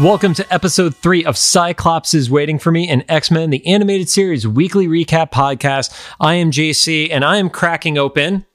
Welcome to episode three of Cyclops is Waiting for Me and X Men, the animated series weekly recap podcast. I am JC and I am cracking open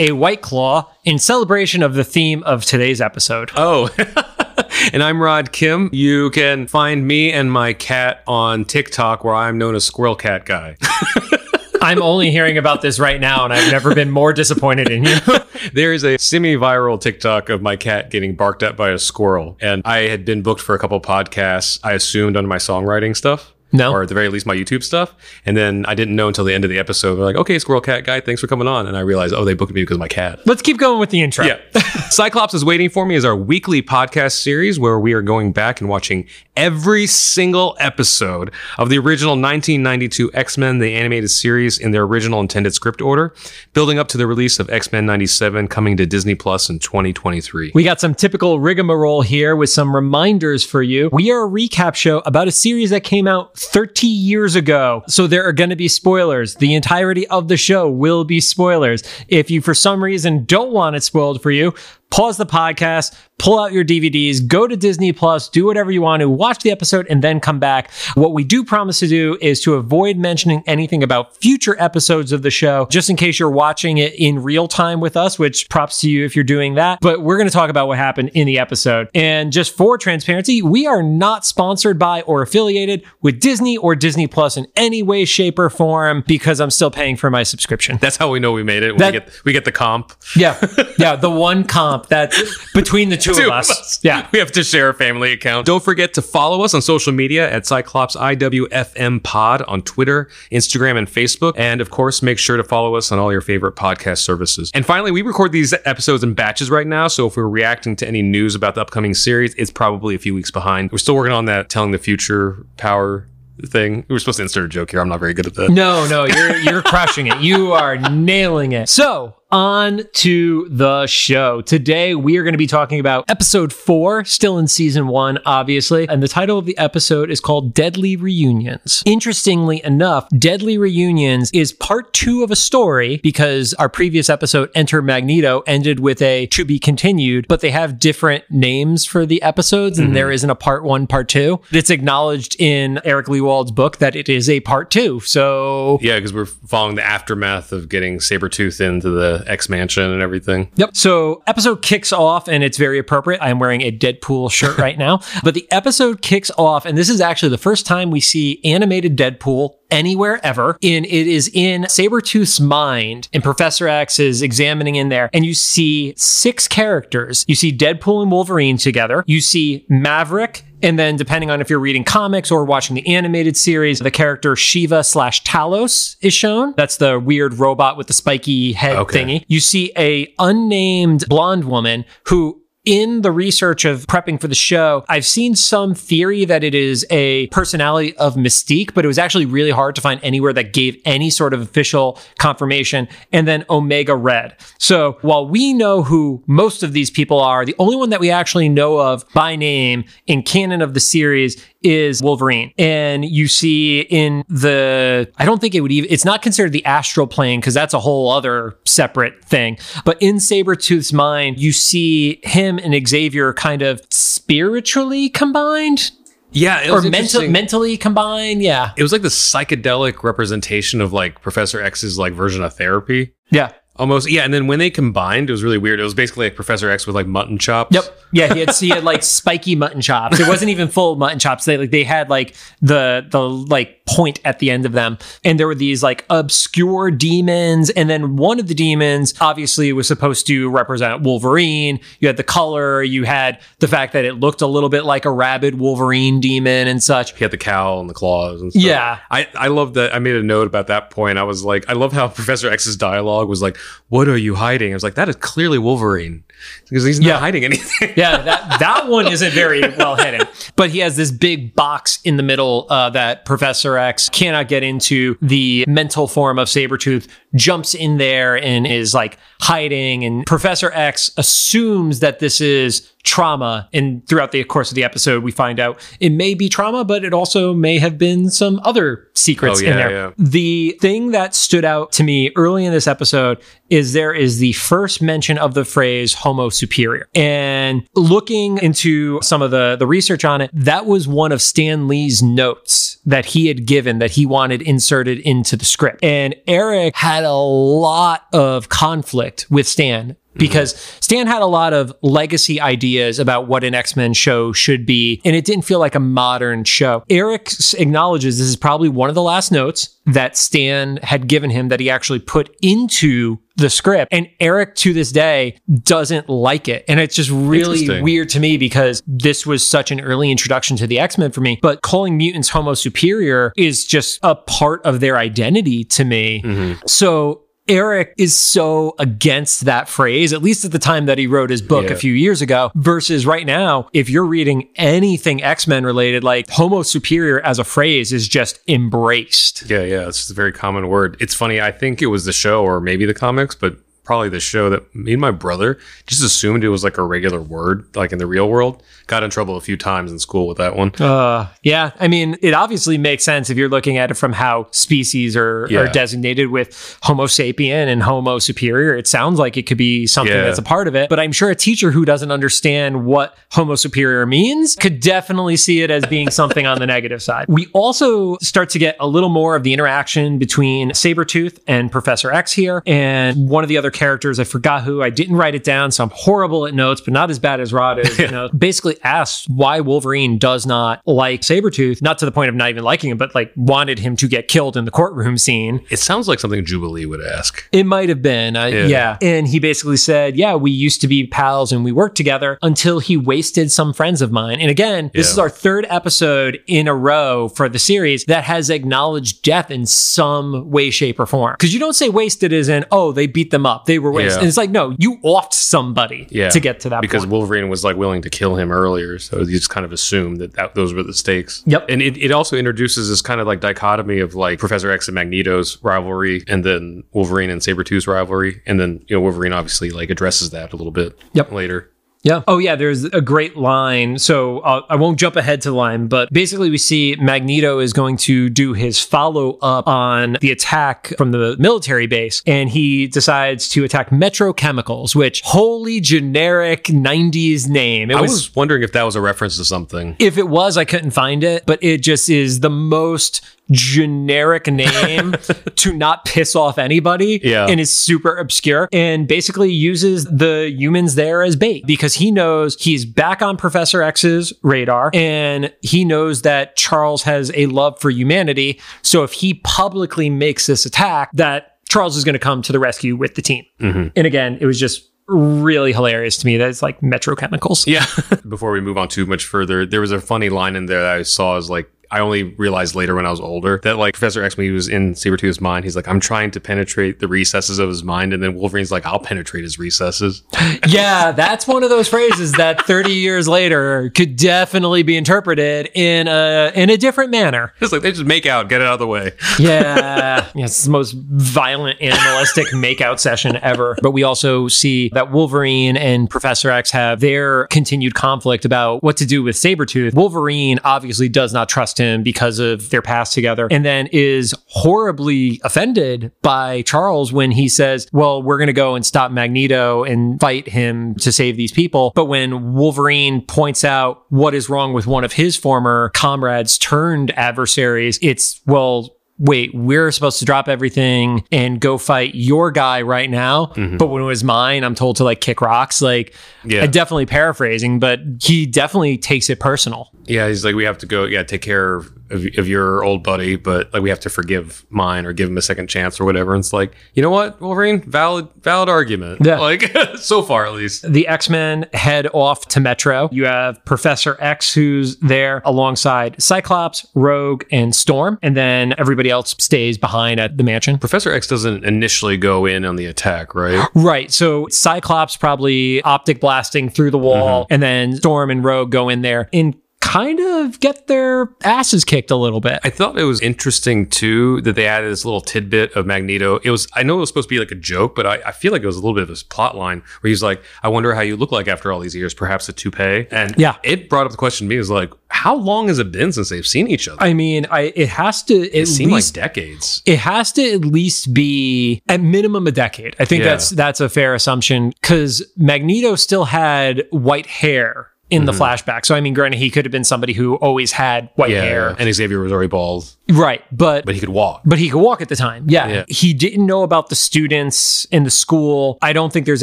a White Claw in celebration of the theme of today's episode. Oh, and I'm Rod Kim. You can find me and my cat on TikTok, where I'm known as Squirrel Cat Guy. I'm only hearing about this right now and I've never been more disappointed in you. there is a semi viral TikTok of my cat getting barked at by a squirrel. And I had been booked for a couple podcasts, I assumed on my songwriting stuff. No. Or at the very least, my YouTube stuff. And then I didn't know until the end of the episode. They're like, okay, Squirrel Cat Guy, thanks for coming on. And I realized, oh, they booked me because of my cat. Let's keep going with the intro. Yeah. Cyclops is Waiting for Me is our weekly podcast series where we are going back and watching every single episode of the original 1992 X-Men, the animated series in their original intended script order, building up to the release of X-Men 97 coming to Disney Plus in 2023. We got some typical rigmarole here with some reminders for you. We are a recap show about a series that came out 30 years ago. So there are going to be spoilers. The entirety of the show will be spoilers. If you, for some reason, don't want it spoiled for you, pause the podcast, pull out your DVDs, go to Disney Plus, do whatever you want to, watch the episode, and then come back. What we do promise to do is to avoid mentioning anything about future episodes of the show, just in case you're watching it in real time with us, which props to you if you're doing that. But we're going to talk about what happened in the episode. And just for transparency, we are not sponsored by or affiliated with Disney or Disney Plus in any way, shape, or form because I'm still paying for my subscription. That's how we know we made it. That- we get we get the comp. Yeah. Yeah. The one comp that's between the two, Two of of us. us. Yeah. We have to share a family account. Don't forget to follow us on social media at Cyclops IWFM Pod on Twitter, Instagram, and Facebook. And of course, make sure to follow us on all your favorite podcast services. And finally, we record these episodes in batches right now. So if we're reacting to any news about the upcoming series, it's probably a few weeks behind. We're still working on that telling the future power thing. We were supposed to insert a joke here. I'm not very good at that. No, no, you're you're crushing it. You are nailing it. So, on to the show. Today we are going to be talking about episode 4, still in season 1, obviously, and the title of the episode is called Deadly Reunions. Interestingly enough, Deadly Reunions is part 2 of a story because our previous episode Enter Magneto ended with a to be continued, but they have different names for the episodes and mm-hmm. there isn't a part 1, part 2. It's acknowledged in Eric Lewald's book that it is a part 2. So, Yeah, because we're following the aftermath of getting Sabretooth into the X Mansion and everything. Yep. So episode kicks off and it's very appropriate. I'm wearing a Deadpool shirt right now, but the episode kicks off and this is actually the first time we see animated Deadpool anywhere ever. In it is in Sabretooth's mind and Professor X is examining in there and you see six characters. You see Deadpool and Wolverine together. You see Maverick and then, depending on if you're reading comics or watching the animated series, the character Shiva slash Talos is shown. That's the weird robot with the spiky head Okay. thingy. You see a unnamed blonde woman who in the research of prepping for the show, I've seen some theory that it is a personality of Mystique, but it was actually really hard to find anywhere that gave any sort of official confirmation. And then Omega Red. So while we know who most of these people are, the only one that we actually know of by name in canon of the series is Wolverine. And you see in the, I don't think it would even, it's not considered the astral plane because that's a whole other separate thing. But in Sabretooth's mind, you see him and Xavier kind of spiritually combined Yeah, or mental, mentally combined. Yeah. it was like the psychedelic representation of like Professor X's like version of therapy. Yeah. Almost, yeah. And then when they combined, it was really weird. It was basically like Professor X with like mutton chops. Yep. Yeah, he had he had like spiky mutton chops. It wasn't even full mutton chops. They like they had like the the like point at the end of them. And there were these like obscure demons. And then one of the demons obviously was supposed to represent Wolverine. You had the color, you had the fact that it looked a little bit like a rabid Wolverine demon and such. He had the cowl and the claws and stuff. Yeah. I, I love that. I made a note about that point. I was like, I love how Professor X's dialogue was like, What are you hiding? I was like, That is clearly Wolverine. Because he's not Yeah. hiding anything. Yeah, that that one isn't very well hidden. But he has this big box in the middle uh, that Professor X cannot get into the mental form of Sabretooth, jumps in there and is like hiding. And Professor X assumes that this is trauma. And throughout the course of the episode, we find out it may be trauma, but it also may have been some other secrets Oh, in there. yeah. The thing that stood out to me early in this episode is there is the first mention of the phrase homo superior. And looking into some of the, the research on it, that was one of Stan Lee's notes that he had given that he wanted inserted into the script. And Eric had a lot of conflict with Stan because mm-hmm. Stan had a lot of legacy ideas about what an X Men show should be, and it didn't feel like a modern show. Eric acknowledges this is probably one of the last notes that Stan had given him that he actually put into the script. And Eric to this day doesn't like it. And it's just really weird to me because this was such an early introduction to the X Men for me. But calling mutants Homo superior is just a part of their identity to me. Mm-hmm. So Eric is so against that phrase, at least at the time that he wrote his book Yeah. a few years ago, versus right now, if you're reading anything X Men related, like Homo superior as a phrase is just embraced. Yeah, yeah, it's a very common word. It's funny. I think it was the show or maybe the comics, but probably the show that me and my brother just assumed it was like a regular word, like in the real world. Got in trouble a few times in school with that one. Uh, yeah. I mean, it obviously makes sense if you're looking at it from how species are, are designated with Homo sapien and Homo superior. It sounds like it could be something Yeah. that's a part of it. But I'm sure a teacher who doesn't understand what Homo superior means could definitely see it as being something on the negative side. We also start to get a little more of the interaction between Sabretooth and Professor X here. And one of the other characters, I forgot who, I didn't write it down, so I'm horrible at notes, but not as bad as Rod is. You know, basically asks why Wolverine does not like Sabretooth, not to the point of not even liking him, but like wanted him to get killed in the courtroom scene. It sounds like something Jubilee would ask. It might have been. Uh, yeah. Yeah. And he basically said, Yeah, we used to be pals and we worked together until he wasted some friends of mine. And again, this Yeah. is our third episode in a row for the series that has acknowledged death in some way, shape, or form. Because you don't say wasted as in, Oh, they beat them up. They were wasted. Yeah. And it's like, No, you offed somebody Yeah, to get to that because point. Wolverine was like willing to kill him earlier, so you just kind of assume that, that those were the stakes. Yep. and it, it also introduces this kind of like dichotomy of like Professor X and Magneto's rivalry, and then Wolverine and Sabretooth's rivalry, and then you know Wolverine obviously like addresses that a little bit. Yep. later. Yeah. Oh, yeah. There's a great line. So uh, I won't jump ahead to the line, but basically, we see Magneto is going to do his follow up on the attack from the military base, and he decides to attack Metro Chemicals, which wholly generic 90s name. It I was. was wondering if that was a reference to something. if it was, I couldn't find it, but it just is the most generic name to not piss off anybody Yeah. and is super obscure and basically uses the humans there as bait because he knows he's back on Professor X's radar and he knows that Charles has a love for humanity. So if he publicly makes this attack, that Charles is going to come to the rescue with the team. Mm-hmm. And again, it was just really hilarious to me that it's like Metro Chemicals. Yeah. Before we move on too much further, there was a funny line in there that I saw is like, I only realized later when I was older that like Professor X, when he was in Sabretooth's mind, he's like, I'm trying to penetrate the recesses of his mind. And then Wolverine's like, I'll penetrate his recesses. yeah, that's one of those phrases that 30 years later could definitely be interpreted in a in a different manner. It's like, they just make out, get it out of the way. Yeah, yeah it's the most violent animalistic makeout session ever. But we also see that Wolverine and Professor X have their continued conflict about what to do with Sabretooth. Wolverine obviously does not trust him because of their past together and then is horribly offended by Charles when he says, Well, we're going to go and stop Magneto and fight him to save these people. But when Wolverine points out what is wrong with one of his former comrades turned adversaries, it's, well, wait, we're supposed to drop everything and go fight your guy right now. Mm-hmm. But when it was mine, I'm told to like kick rocks. Like, Yeah. I definitely paraphrasing, but he definitely takes it personal. Yeah, he's like, we have to go, yeah, take care of, of, of your old buddy, but like we have to forgive mine or give him a second chance or whatever. And it's like, you know what, Wolverine, valid, valid argument. Yeah. Like so far at least. The X Men head off to Metro. You have Professor X, who's there alongside Cyclops, Rogue, and Storm. And then everybody else stays behind at the mansion. Professor X doesn't initially go in on the attack, right? Right. So Cyclops probably optic blasting through the wall, mm-hmm. and then Storm and Rogue go in there. In kind of get their asses kicked a little bit. I thought it was interesting too that they added this little tidbit of Magneto. It was I know it was supposed to be like a joke, but I, I feel like it was a little bit of this plot line where he's like, I wonder how you look like after all these years, perhaps a toupee. And Yeah. it brought up the question to me, it was like, how long has it been since they've seen each other? I mean, I it has to at it least like decades. it has to at least be at minimum a decade. I think Yeah. that's that's a fair assumption because Magneto still had white hair in the flashback. So I mean, granted, he could have been somebody who always had white Mm-hmm. Yeah. hair, And Xavier was already bald, right? But but he could walk. but he could walk at the time. Yeah. Yeah. He didn't know about the students in the school. I don't think there's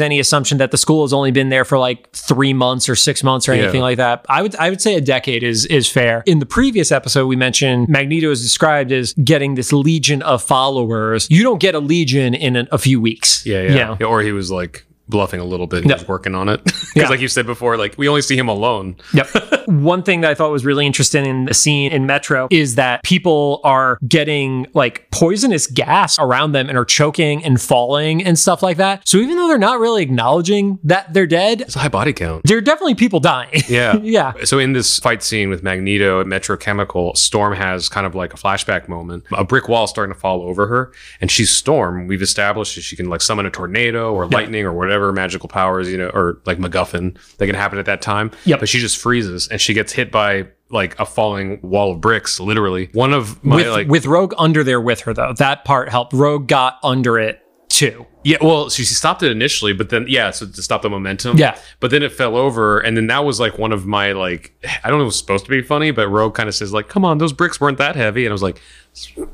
any assumption that the school has only been there for like three months or six months or anything Yeah. like that. I would I would say a decade is is fair. In the previous episode, we mentioned Magneto is described as getting this legion of followers. You don't get a legion in a, a few weeks. Yeah, You know? Yeah, Or he was like bluffing a little bit. He No. was working on it. Because like you said before, like we only see him alone. Yep. One thing that I thought was really interesting in the scene in Metro is that people are getting like poisonous gas around them and are choking and falling and stuff like that. So even though they're not really acknowledging that they're dead, It's a high body count. there are definitely people dying. Yeah. yeah. So in this fight scene with Magneto at Metro Chemical, Storm has kind of like a flashback moment. A brick wall starting to fall over her, and she's Storm. We've established that she can like summon a tornado or lightning or whatever magical powers, you know, or like MacGuffin that can happen at that time. Yep. But she just freezes and she gets hit by like a falling wall of bricks, literally. One of my With, like with Rogue under there with her though. That part helped. Rogue got under it too. Yeah, well, she, she stopped it initially, but then yeah, so to stop the momentum. Yeah. But then it fell over, and then that was like one of my like I don't know if it was supposed to be funny, but Rogue kind of says like, "Come on, those bricks weren't that heavy," and I was like,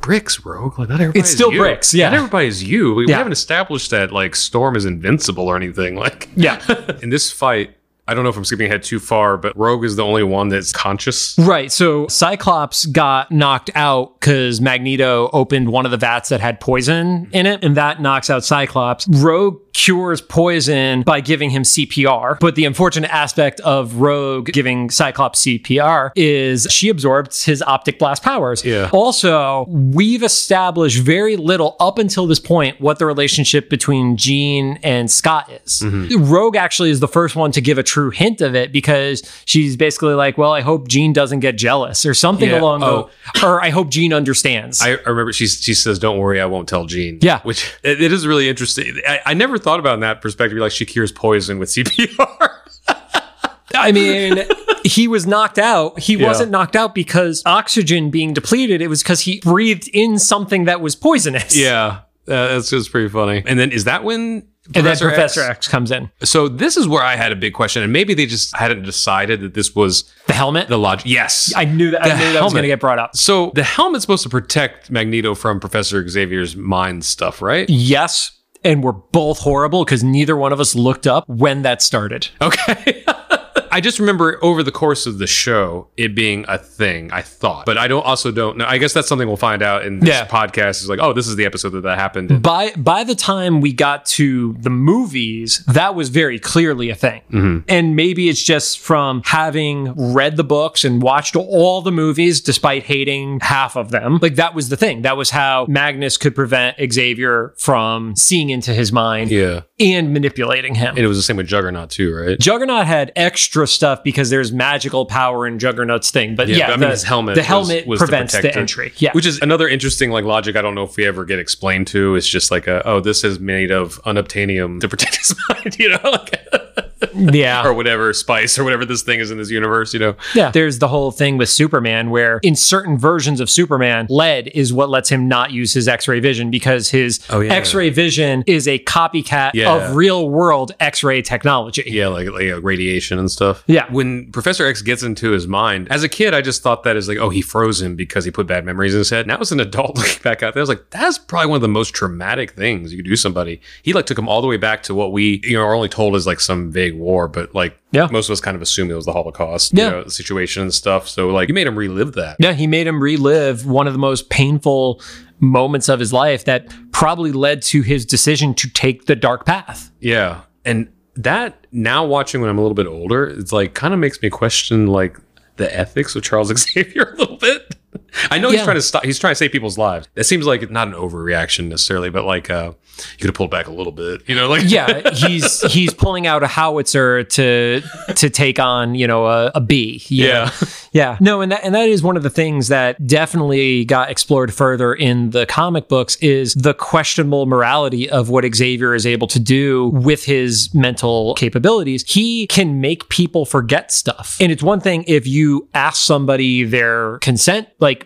"Bricks, Rogue? Like not everybody. It's still you. bricks, yeah. Not everybody's you. We, we haven't established that like Storm is invincible or anything. Like Yeah. in this fight, I don't know if I'm skipping ahead too far, but Rogue is the only one that's conscious. Right. So Cyclops got knocked out because Magneto opened one of the vats that had poison in it, and that knocks out Cyclops. Rogue cures poison by giving him CPR. But the unfortunate aspect of Rogue giving Cyclops CPR is she absorbs his optic blast powers. Yeah. Also, we've established very little up until this point what the relationship between Jean and Scott is. Mm-hmm. Rogue actually is the first one to give a true hint of it because she's basically like, "Well, I hope Jean doesn't get jealous or something Yeah. along Oh. the, or I hope Jean understands." I, I remember she she says, "Don't worry, I won't tell Jean." Yeah. which it, it is really interesting. I, I never thought about in that perspective. Like she cures poison with CPR. I mean, he was knocked out. He Yeah. wasn't knocked out because oxygen being depleted. It was because he breathed in something that was poisonous. yeah, uh, that's just pretty funny. And then is that when? And then Professor X? X comes in. So this is where I had a big question, and maybe they just hadn't decided that this was The helmet. the logic. Yes, I knew that. I The knew that was going to get brought up. So the helmet's supposed to protect Magneto from Professor Xavier's mind stuff, right? Yes. And we're both horrible because neither one of us looked up when that started. Okay. I just remember over the course of the show it being a thing. I thought, but I don't also don't know. I guess that's something we'll find out in this Yeah. podcast. Is like, oh, this is the episode that that happened. By by the time we got to the movies, that was very clearly a thing. Mm-hmm. And maybe it's just from having read the books and watched all the movies despite hating half of them. Like that was the thing. That was how Magnus could prevent Xavier from seeing into his mind Yeah, and manipulating him. and it was the same with Juggernaut too, right? Juggernaut had extra stuff because there's magical power in Juggernaut's thing, but yeah, but I mean, the, his helmet. the helmet was to prevents the it. entry. Yeah, which is another interesting like logic. I don't know if we ever get explained to. It's just like, a, oh, this is made of unobtainium to protect his mind, you know, like, yeah, or whatever spice or whatever this thing is in this universe, you know. Yeah. There's the whole thing with Superman where in certain versions of Superman, lead is what lets him not use his X-ray vision because his Oh, yeah. X-ray vision is a copycat Yeah. of real world X-ray technology. Yeah, like, like radiation and stuff. Yeah. When Professor X gets into his mind, as a kid, I just thought that is like, oh, he froze him because he put bad memories in his head. Now as an adult looking back out there, I was like, that's probably one of the most traumatic things you could do to somebody. He like took him all the way back to what we, you know, are only told is like some vague war, but like Yeah. most of us kind of assume it was the Holocaust, Yeah. you know, situation and stuff. So like you made him relive that. Yeah, he made him relive one of the most painful moments of his life that probably led to his decision to take the dark path. Yeah. And that now watching when I'm a little bit older, it's like kind of makes me question like the ethics of Charles Xavier a little bit. I know he's trying to stop. He's trying to save people's lives. It seems like not an overreaction necessarily, but like uh, you could have pulled back a little bit. You know, like yeah, he's he's pulling out a howitzer to to take on you know a, a bee. you know? yeah. Yeah. No, and that and that is one of the things that definitely got explored further in the comic books is the questionable morality of what Xavier is able to do with his mental capabilities. He can make people forget stuff. And it's one thing if you ask somebody their consent, like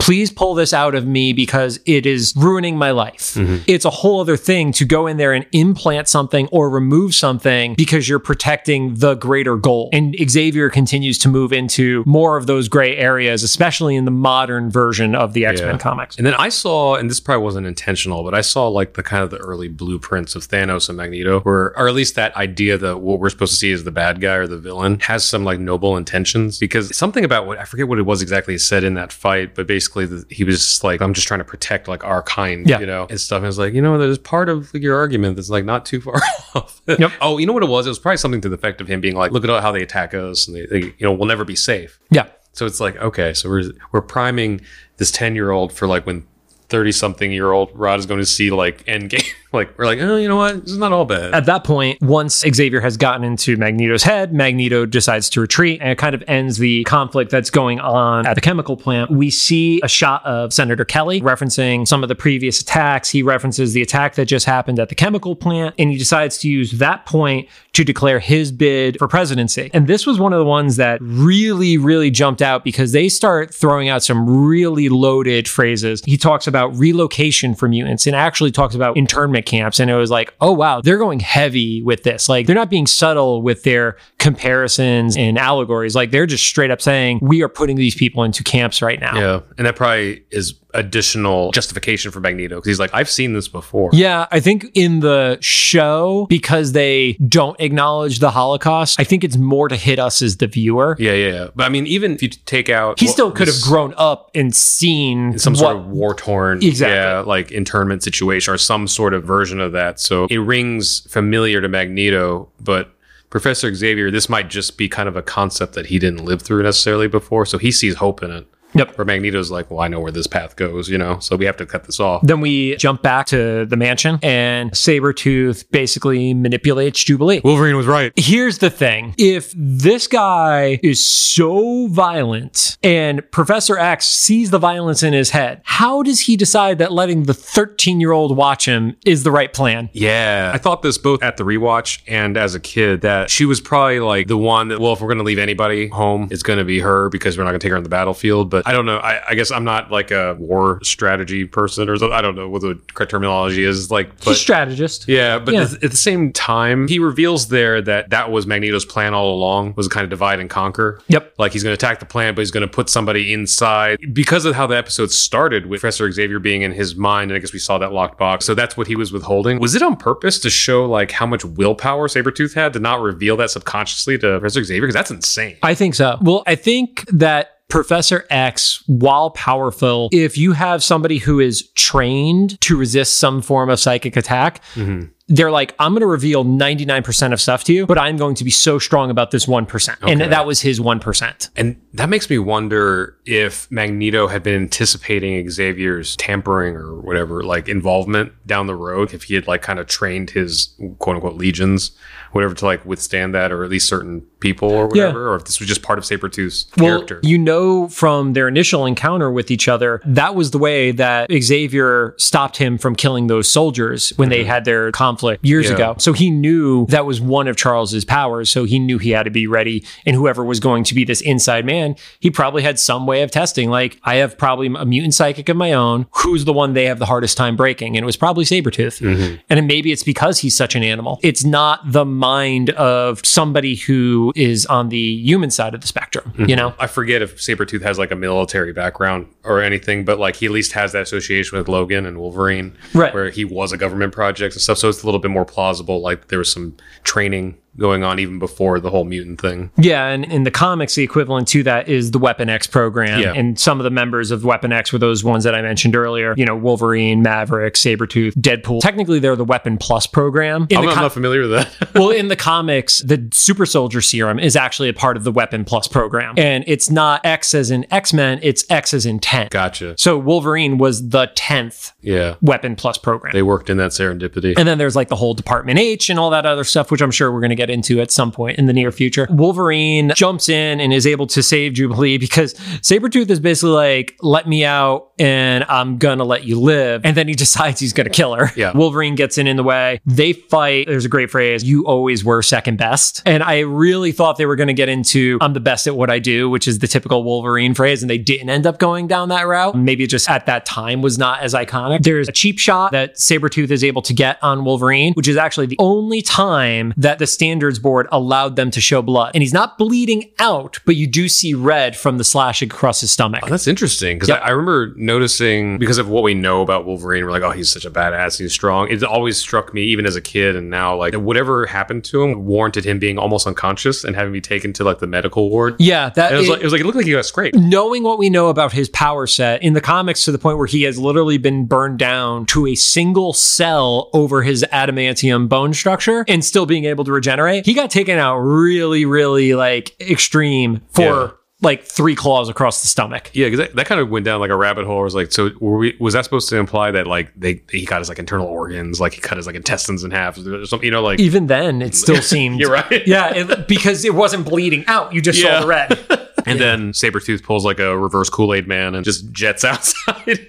Please pull this out of me because it is ruining my life. Mm-hmm. It's a whole other thing to go in there and implant something or remove something because you're protecting the greater goal. And Xavier continues to move into more of those gray areas, especially in the modern version of the X Men Yeah. comics. And then I saw, and this probably wasn't intentional, but I saw like the kind of the early blueprints of Thanos and Magneto, where, or at least that idea that what we're supposed to see is the bad guy or the villain has some like noble intentions. Because something about what I forget what it was exactly said in that fight, but basically the, he was just like, I'm just trying to protect like our kind, Yeah. you know, and stuff. And I was like, you know, there's part of your argument that's like not too far off. Yep. oh, you know what it was? It was probably something to the effect of him being like, look at how they attack us, and they, they you know, we'll never be safe. Yeah. So it's like, okay, so we're we're priming this 10 year old for like when 30 something year old Rod is going to see like Endgame. Like, we're like, oh, you know what? This is not all bad. At that point, once Xavier has gotten into Magneto's head, Magneto decides to retreat and it kind of ends the conflict that's going on at the chemical plant. We see a shot of Senator Kelly referencing some of the previous attacks. He references the attack that just happened at the chemical plant and he decides to use that point to declare his bid for presidency. And this was one of the ones that really, really jumped out because they start throwing out some really loaded phrases. He talks about relocation for mutants and actually talks about internment camps. And it was like, oh, wow, they're going heavy with this. Like, they're not being subtle with their comparisons and allegories. Like, they're just straight up saying, we are putting these people into camps right now. yeah. And that probably is additional justification for Magneto because he's like, I've seen this before. Yeah, I think in the show, because they don't acknowledge the Holocaust, I think it's more to hit us as the viewer. Yeah, yeah, yeah. But I mean, even if you take out. He what still could have grown up and seen some what, sort of war torn, Exactly. yeah, like internment situation or some sort of version of that. So it rings familiar to Magneto, but Professor Xavier, this might just be kind of a concept that he didn't live through necessarily before. So he sees hope in it. Yep. Where Magneto's like, well, I know where this path goes, you know, so we have to cut this off. Then we jump back to the mansion, and Sabretooth basically manipulates Jubilee. Wolverine was right. Here's the thing if this guy is so violent and Professor X sees the violence in his head, how does he decide that letting the 13 year old watch him is the right plan? Yeah. I thought this both at the rewatch and as a kid that she was probably like the one that, well, if we're going to leave anybody home, it's going to be her because we're not going to take her on the battlefield. But I don't know. I, I guess I'm not like a war strategy person or something. I don't know what the correct terminology is. Like, but strategist. yeah, but Yeah. At, the same time, he reveals there that that was Magneto's plan all along was kind of divide and conquer. Yep. Like he's going to attack the plant, but he's going to put somebody inside because of how the episode started with Professor Xavier being in his mind. And I guess we saw that locked box. So that's what he was withholding. Was it on purpose to show like how much willpower Sabretooth had to not reveal that subconsciously to Professor Xavier? Because that's insane. I think so. Well, I think that Professor X, while powerful, if you have somebody who is trained to resist some form of psychic attack, mm-hmm. They're like, I'm going to reveal 99% of stuff to you, but I'm going to be so strong about this 1%. And that was his 1%. And that makes me wonder if Magneto had been anticipating Xavier's tampering or whatever, like involvement down the road, if he had like kind of trained his quote unquote legions, whatever, to like withstand that, or at least certain people or Yeah. whatever, or if this was just part of Sabretooth's Well, character. you know from their initial encounter with each other, that was the way that Xavier stopped him from killing those soldiers when they had their conflict years Yeah. ago. So he knew that was one of Charles's powers. So he knew he had to be ready. And whoever was going to be this inside man, he probably had some way of testing. Like, I have probably a mutant psychic of my own. Who's the one they have the hardest time breaking? And it was probably Sabretooth. Mm-hmm. And maybe it's because he's such an animal. It's not the mind of somebody who is on the human side of the spectrum, you mm-hmm. know? I forget if Sabretooth has like a military background or anything, but like he at least has that association with Logan and Wolverine, Right. where he was a government project and stuff. So it's a little bit more plausible. Like there was some training going on even before the whole mutant thing. Yeah, and in the comics, the equivalent to that is the Weapon X program. Yeah. And some of the members of Weapon X were those ones that I mentioned earlier. You know, Wolverine, Maverick, Sabretooth, Deadpool. Technically, they're the Weapon Plus program. In I'm, I'm not familiar with that. well, in the comics, the super soldier serum is actually a part of the Weapon Plus program. And it's not X as in X Men, it's X as in 10. gotcha. So Wolverine was the 10th Yeah. Weapon Plus program. They worked in that serendipity. And then there's like the whole Department H and all that other stuff, which I'm sure we're going to get into at some point in the near future. Wolverine jumps in and is able to save Jubilee because Sabretooth is basically like, let me out and I'm to let you live. And then he decides he's to kill her. Yeah. Wolverine gets in in the way. They fight. There's a great phrase, you always were second best. And I really thought they were to get into, I'm the best at what I do, which is the typical Wolverine phrase. And they didn't end up going down that route. Maybe it just at that time was not as iconic. There's a cheap shot that Sabretooth is able to get on Wolverine, which is actually the only time that the standards board allowed them to show blood. And he's not bleeding out, but you do see red from the slashing across his stomach. Oh, that's interesting because Yep. I, I remember noticing because of what we know about Wolverine, we're like, oh, he's such a badass, he's strong. It always struck me, even as a kid, and now like whatever happened to him warranted him being almost unconscious and having to be taken to like the medical ward. Yeah, that it was it- like it was like it looked like he got scraped. knowing what we know about his power set in the comics to the point where he has literally been burned down to a single cell over his adamantium bone structure and still being able to regenerate, he got taken out really, really like extreme for Yeah. like three claws across the stomach. Yeah, because that, that kind of went down like a rabbit hole. It was like, so were we, was that supposed to imply that like they he got his like internal organs, like he cut his like intestines in half, or something? You know, like Even then, it still seemed. you're right. Yeah, it, because it wasn't bleeding out. You just Yeah. saw the red. And then Sabretooth pulls like a reverse Kool Aid man and just jets outside.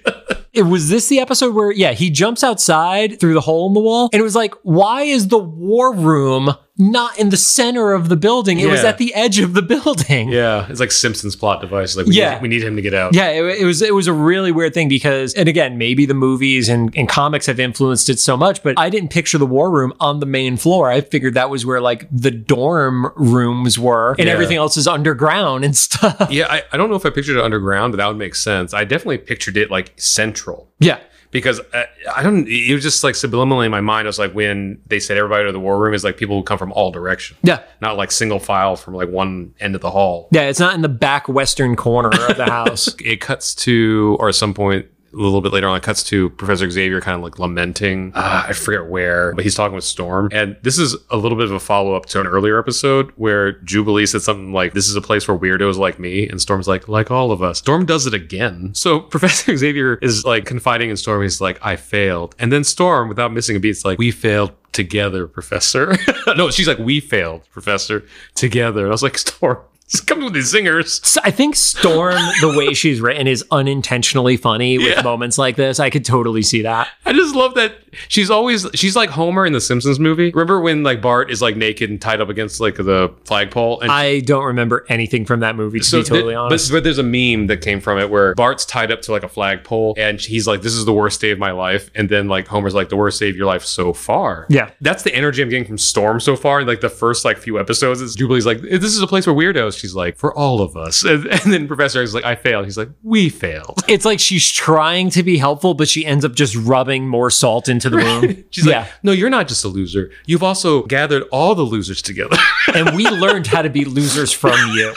It was this the episode where, yeah, he jumps outside through the hole in the wall, and it was like, why is the war room not in the center of the building? It was at the edge of the building. yeah, it's like Simpsons plot device. Like, we, Yeah. need, we need him to get out. Yeah, it, it was it was a really weird thing because, and again, maybe the movies and, and comics have influenced it so much, but I didn't picture the war room on the main floor. I figured that was where like the dorm rooms were, and Yeah. everything else is underground and stuff. Yeah, I, I don't know if I pictured it underground, but that would make sense. I definitely pictured it like central. Yeah, because uh, I don't. It was just like subliminally in my mind. I was like, when they said everybody to the war room is like people who come from all directions, yeah, not like single file from like one end of the hall. yeah. It's not in the back western corner of the house. It cuts to, or at some point a little bit later on, it cuts to Professor Xavier kind of like lamenting. Uh, I forget where, but he's talking with Storm, and this is a little bit of a follow up to an earlier episode where Jubilee said something like, "This is a place for weirdos like me," and Storm's like, "Like all of us." Storm does it again. So Professor Xavier is like confiding in Storm. He's like, "I failed," and then Storm, without missing a beat, is like, "We failed." Together, Professor. no, she's like, we failed, Professor. Together. And I was like, Storm, come with these zingers. So I think Storm, the way she's written, is unintentionally funny with Yeah. moments like this. I could totally see that. I just love that she's always she's like Homer in the Simpsons movie. Remember when like Bart is like naked and tied up against like the flagpole? And I don't remember anything from that movie, to be th- totally but- honest. But, there's a meme that came from it where Bart's tied up to like a flagpole and he's like, "This is the worst day of my life," and then like Homer's like, "The worst day of your life so far." Yeah. that's the energy I'm getting from Storm so far. And like the first like few episodes, is Jubilee's like, "This is a place for weirdos." She's like, "For all of us," and, and then Professor X is like, "I failed." He's like, "We failed." it's like she's trying to be helpful, but she ends up just rubbing more salt into the wound. She's yeah. like, "No, you're not just a loser. You've also gathered all the losers together." and we learned how to be losers from you.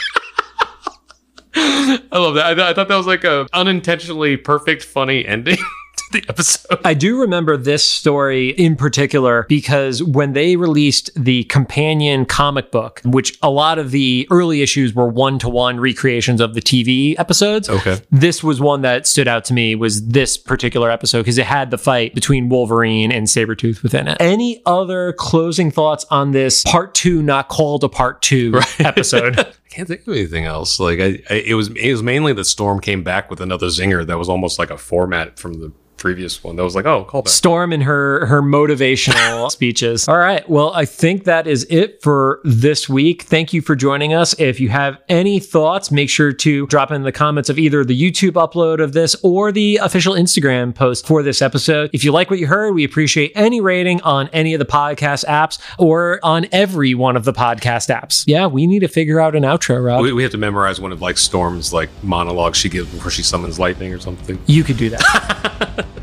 I love that. I, th- I thought that was like a unintentionally perfect, funny ending to the episode. I do remember this story in particular because when they released the companion comic book, which a lot of the early issues were one to one recreations of the TV episodes. Okay. This was one that stood out to me was this particular episode because it had the fight between Wolverine and Sabretooth within it. Any other closing thoughts on this part two, not called a part two episode? I can't think of anything else. Like I, I, it was, it was mainly that Storm came back with another zinger that was almost like a format from the previous one. That was like, oh, call back. Storm and her her motivational speeches. All right. Well, I think that is it for this week. Thank you for joining us. If you have any thoughts, make sure to drop in the comments of either the YouTube upload of this or the official Instagram post for this episode. If you like what you heard, we appreciate any rating on any of the podcast apps or on every one of the podcast apps. Yeah, we need to figure out an outro, Rod. We, we have to memorize one of like Storm's like monologues she gives before she summons lightning or something. you could do that.